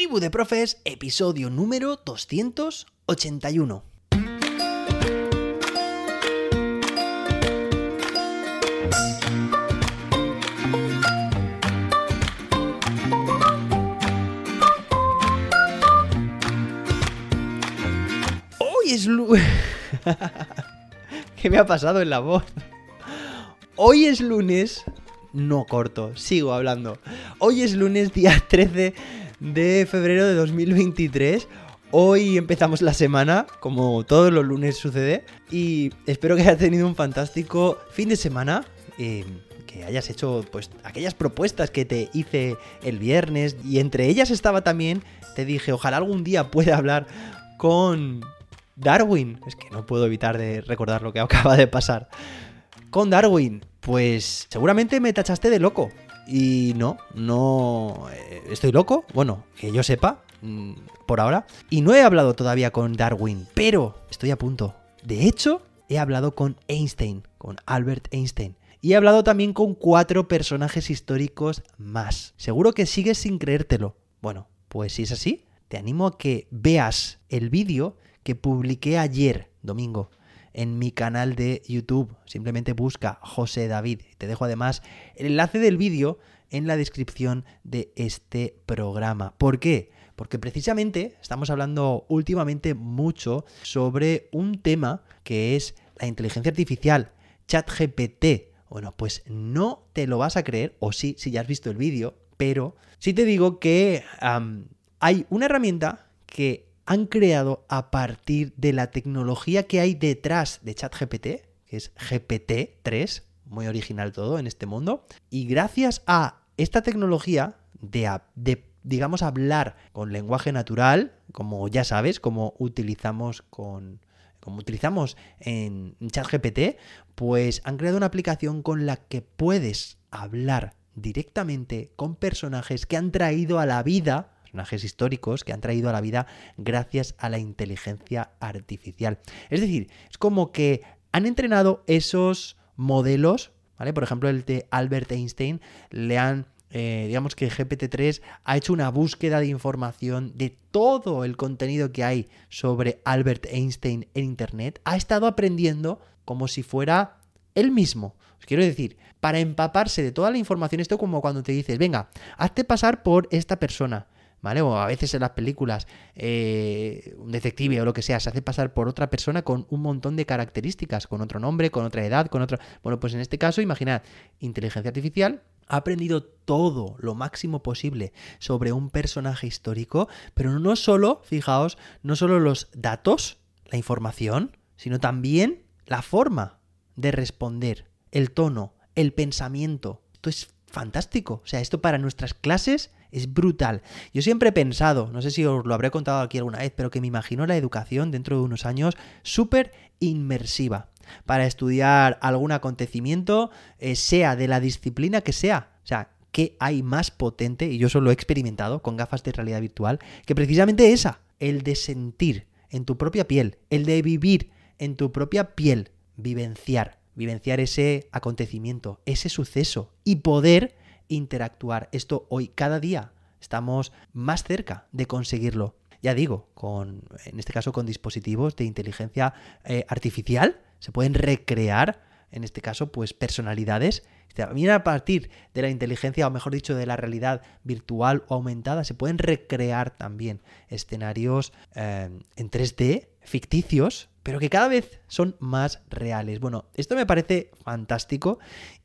Tribu de Profes, episodio número 281. Hoy es ¿Qué me ha pasado en la voz? Hoy es lunes. No corto, sigo hablando. Hoy es lunes, día 13 de febrero de 2023. Hoy empezamos la semana, como todos los lunes sucede. Y espero que hayas tenido un fantástico fin de semana. eh, que hayas hecho pues aquellas propuestas que te hice el viernes. Y entre ellas estaba también, te dije, ojalá algún día pueda hablar con Darwin. Es que no puedo evitar de recordar lo que acaba de pasar. Con Darwin, pues seguramente me tachaste de loco. Y no, no eh, estoy loco. Bueno, que yo sepa, mm, por ahora. Y no he hablado todavía con Darwin, pero estoy a punto. De hecho, he hablado con Einstein, con Albert Einstein. Y he hablado también con cuatro personajes históricos más. Seguro que sigues sin creértelo. Bueno, pues si es así, te animo a que veas el vídeo que publiqué ayer, domingo, en mi canal de YouTube. Simplemente busca José David. Te dejo además el enlace del vídeo en la descripción de este programa. ¿Por qué? Porque precisamente estamos hablando últimamente mucho sobre un tema que es la inteligencia artificial, ChatGPT. Bueno, pues no te lo vas a creer, o sí, si ya has visto el vídeo, pero sí te digo que hay una herramienta que han creado a partir de la tecnología que hay detrás de ChatGPT, que es GPT-3, muy original todo en este mundo, y gracias a esta tecnología de, digamos, hablar con lenguaje natural, como ya sabes, como utilizamos con como utilizamos en ChatGPT, pues han creado una aplicación con la que puedes hablar directamente con personajes que han traído a la vida, personajes históricos que han traído a la vida gracias a la inteligencia artificial. Es decir, es como que han entrenado esos modelos, ¿vale? Por ejemplo, el de Albert Einstein, le han eh, digamos que GPT-3 ha hecho una búsqueda de información de todo el contenido que hay sobre Albert Einstein en Internet, ha estado aprendiendo como si fuera él mismo. Os quiero decir, para empaparse de toda la información, esto como cuando te dices, venga, hazte pasar por esta persona. ¿Vale? O a veces en las películas, eh, un detective o lo que sea, se hace pasar por otra persona con un montón de características, con otro nombre, con otra edad, con otro... Bueno, pues en este caso, imaginad, inteligencia artificial ha aprendido todo lo máximo posible sobre un personaje histórico, pero no solo, fijaos, no solo los datos, la información, sino también la forma de responder, el tono, el pensamiento. Esto es fantástico. O sea, esto para nuestras clases es brutal. Yo siempre he pensado, no sé si os lo habré contado aquí alguna vez, pero que me imagino la educación dentro de unos años súper inmersiva para estudiar algún acontecimiento, eh, sea de la disciplina que sea. O sea, ¿qué hay más potente? Y yo eso lo he experimentado con gafas de realidad virtual, que precisamente esa, el de sentir en tu propia piel, el de vivir en tu propia piel, vivenciar, vivenciar ese acontecimiento, ese suceso y poder interactuar. Esto hoy, cada día, estamos más cerca de conseguirlo. Ya digo, con, en este caso con dispositivos de inteligencia eh, artificial, se pueden recrear, en este caso, pues personalidades. También a partir de la inteligencia, o mejor dicho, de la realidad virtual o aumentada, se pueden recrear también escenarios eh, en 3D, ficticios, pero que cada vez son más reales. Bueno, esto me parece fantástico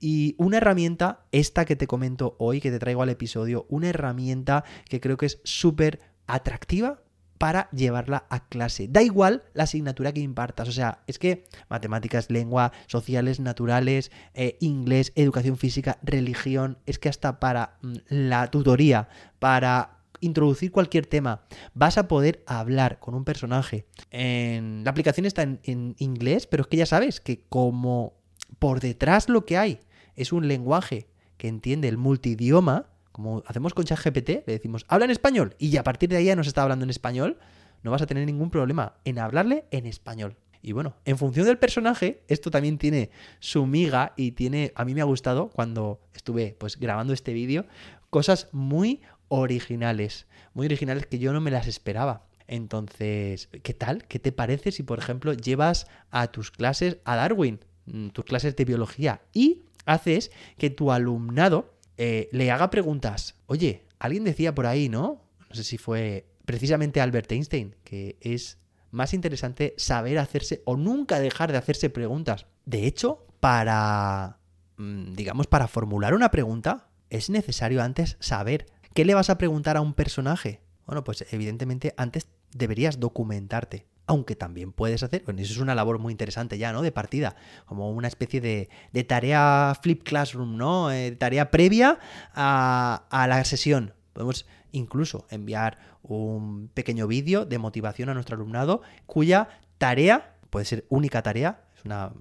y una herramienta, esta que te comento hoy, que te traigo al episodio, una herramienta que creo que es súper atractiva para llevarla a clase. Da igual la asignatura que impartas, o sea, es que matemáticas, lengua, sociales, naturales, eh, inglés, educación física, religión, es que hasta para mm, la tutoría, para introducir cualquier tema, vas a poder hablar con un personaje. En, la aplicación está en, en inglés, pero es que ya sabes que como por detrás lo que hay es un lenguaje que entiende el multidioma, como hacemos con ChatGPT, le decimos, habla en español, y a partir de ahí ya nos está hablando en español, no vas a tener ningún problema en hablarle en español. Y bueno, en función del personaje, esto también tiene su miga y tiene, a mí me ha gustado cuando estuve pues grabando este vídeo, cosas muy originales, muy originales que yo no me las esperaba. Entonces, ¿qué tal? ¿Qué te parece si, por ejemplo, llevas a tus clases a Darwin, mm, tus clases de biología, y haces que tu alumnado eh, le haga preguntas? Oye, alguien decía por ahí, ¿no? No sé si fue precisamente Albert Einstein, que es más interesante saber hacerse o nunca dejar de hacerse preguntas. De hecho, para, mm, digamos, para formular una pregunta, es necesario antes saber qué le vas a preguntar a un personaje. Bueno, pues evidentemente antes deberías documentarte. Aunque también puedes hacer, bueno, eso es una labor muy interesante ya, ¿no? De partida, como una especie de, de tarea flip classroom, ¿no? Eh, tarea previa a, a la sesión. Podemos incluso enviar un pequeño vídeo de motivación a nuestro alumnado cuya tarea, puede ser única tarea, es una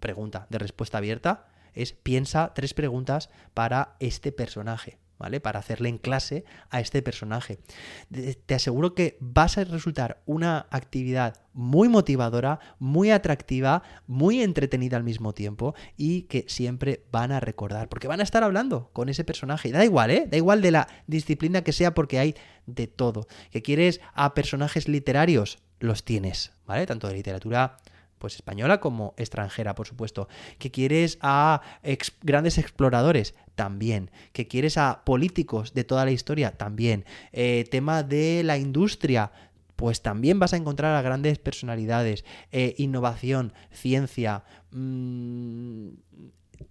pregunta de respuesta abierta, es piensa tres preguntas para este personaje. ¿Vale? Para hacerle en clase a este personaje. Te aseguro que vas a resultar una actividad muy motivadora, muy atractiva, muy entretenida al mismo tiempo y que siempre van a recordar, porque van a estar hablando con ese personaje. Da igual, ¿eh? Da igual de la disciplina que sea porque hay de todo. Que quieres a personajes literarios, los tienes, ¿vale? Tanto de literatura pues española como extranjera, por supuesto. Que quieres a grandes exploradores, también. Que quieres a políticos de toda la historia, también. Eh, tema de la industria, pues también vas a encontrar a grandes personalidades. Eh, innovación, ciencia, mm,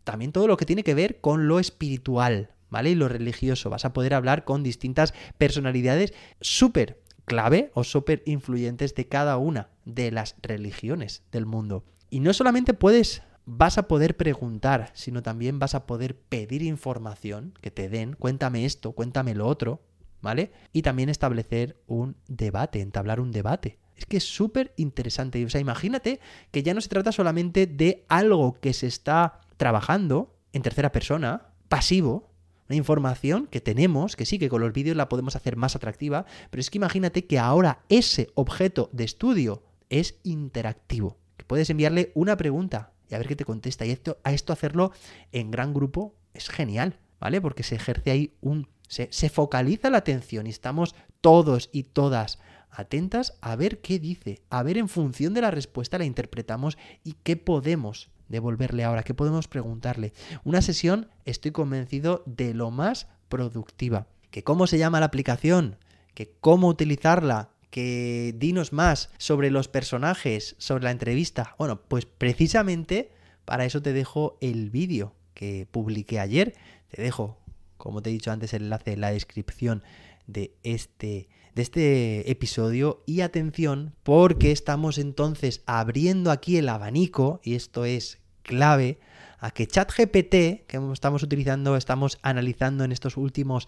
también todo lo que tiene que ver con lo espiritual, ¿vale? Y lo religioso. Vas a poder hablar con distintas personalidades súper clave o súper influyentes de cada una de las religiones del mundo. Y no solamente puedes, vas a poder preguntar, sino también vas a poder pedir información que te den, cuéntame esto, cuéntame lo otro, ¿vale? Y también establecer un debate, entablar un debate. Es que es súper interesante. O sea, imagínate que ya no se trata solamente de algo que se está trabajando en tercera persona, pasivo, una información que tenemos, que sí, que con los vídeos la podemos hacer más atractiva, pero es que imagínate que ahora ese objeto de estudio es interactivo, que puedes enviarle una pregunta y a ver qué te contesta. Y esto, a esto hacerlo en gran grupo es genial, ¿vale? Porque se ejerce ahí un... Se, se focaliza la atención y estamos todos y todas atentas a ver qué dice, a ver en función de la respuesta la interpretamos y qué podemos devolverle ahora, qué podemos preguntarle. Una sesión, estoy convencido, de lo más productiva. ¿Que cómo se llama la aplicación? ¿Que cómo utilizarla? que dinos más sobre los personajes, sobre la entrevista. Bueno, pues precisamente para eso te dejo el vídeo que publiqué ayer. Te dejo, como te he dicho antes, el enlace en la descripción de este, de este episodio. Y atención, porque estamos entonces abriendo aquí el abanico, y esto es clave, a que ChatGPT, que estamos utilizando, estamos analizando en estos últimos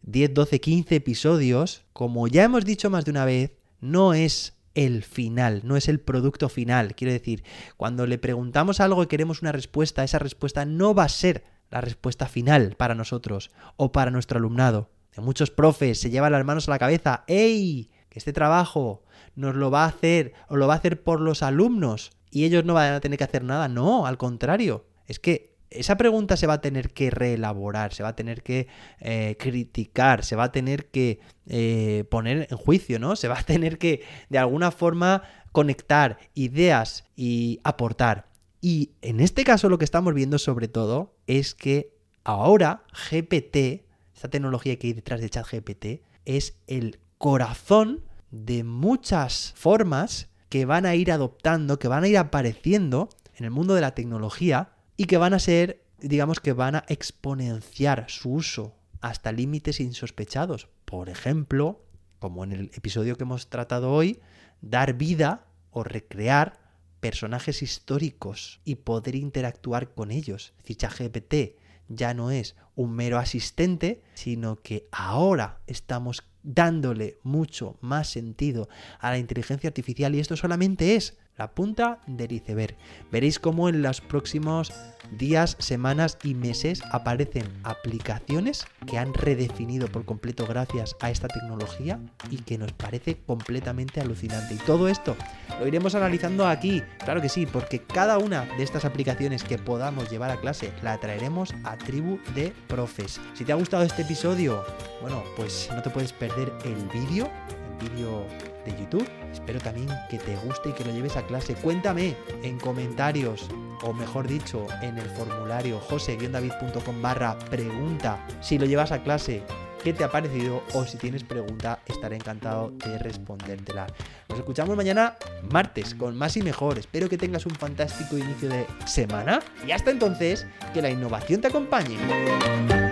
10, 12, 15 episodios, como ya hemos dicho más de una vez, no es el final, no es el producto final. Quiero decir, cuando le preguntamos algo y queremos una respuesta, esa respuesta no va a ser la respuesta final para nosotros o para nuestro alumnado. Muchos profes se llevan las manos a la cabeza, ¡ey! Que este trabajo nos lo va a hacer o lo va a hacer por los alumnos y ellos no van a tener que hacer nada. No, al contrario. Es que esa pregunta se va a tener que reelaborar, se va a tener que eh, criticar, se va a tener que eh, poner en juicio, ¿no? Se va a tener que, de alguna forma, conectar ideas y aportar. Y en este caso lo que estamos viendo sobre todo es que ahora GPT, esta tecnología que hay detrás de ChatGPT, es el corazón de muchas formas que van a ir adoptando, que van a ir apareciendo en el mundo de la tecnología y que van a ser, digamos que van a exponenciar su uso hasta límites insospechados. Por ejemplo, como en el episodio que hemos tratado hoy, dar vida o recrear personajes históricos y poder interactuar con ellos. Es decir, ChatGPT ya no es un mero asistente, sino que ahora estamos dándole mucho más sentido a la inteligencia artificial y esto solamente es la punta del iceberg. Veréis cómo en los próximos días, semanas y meses aparecen aplicaciones que han redefinido por completo gracias a esta tecnología y que nos parece completamente alucinante. Y todo esto lo iremos analizando aquí, claro que sí, porque cada una de estas aplicaciones que podamos llevar a clase la traeremos a Tribu de Profes. Si te ha gustado este episodio, bueno, pues no te puedes perder el vídeo, vídeo de YouTube. Espero también que te guste y que lo lleves a clase. Cuéntame en comentarios, o mejor dicho, en el formulario jose-david.com barra pregunta si lo llevas a clase, qué te ha parecido o si tienes pregunta, estaré encantado de respondértela. Nos escuchamos mañana martes con más y mejor. Espero que tengas un fantástico inicio de semana y hasta entonces, que la innovación te acompañe.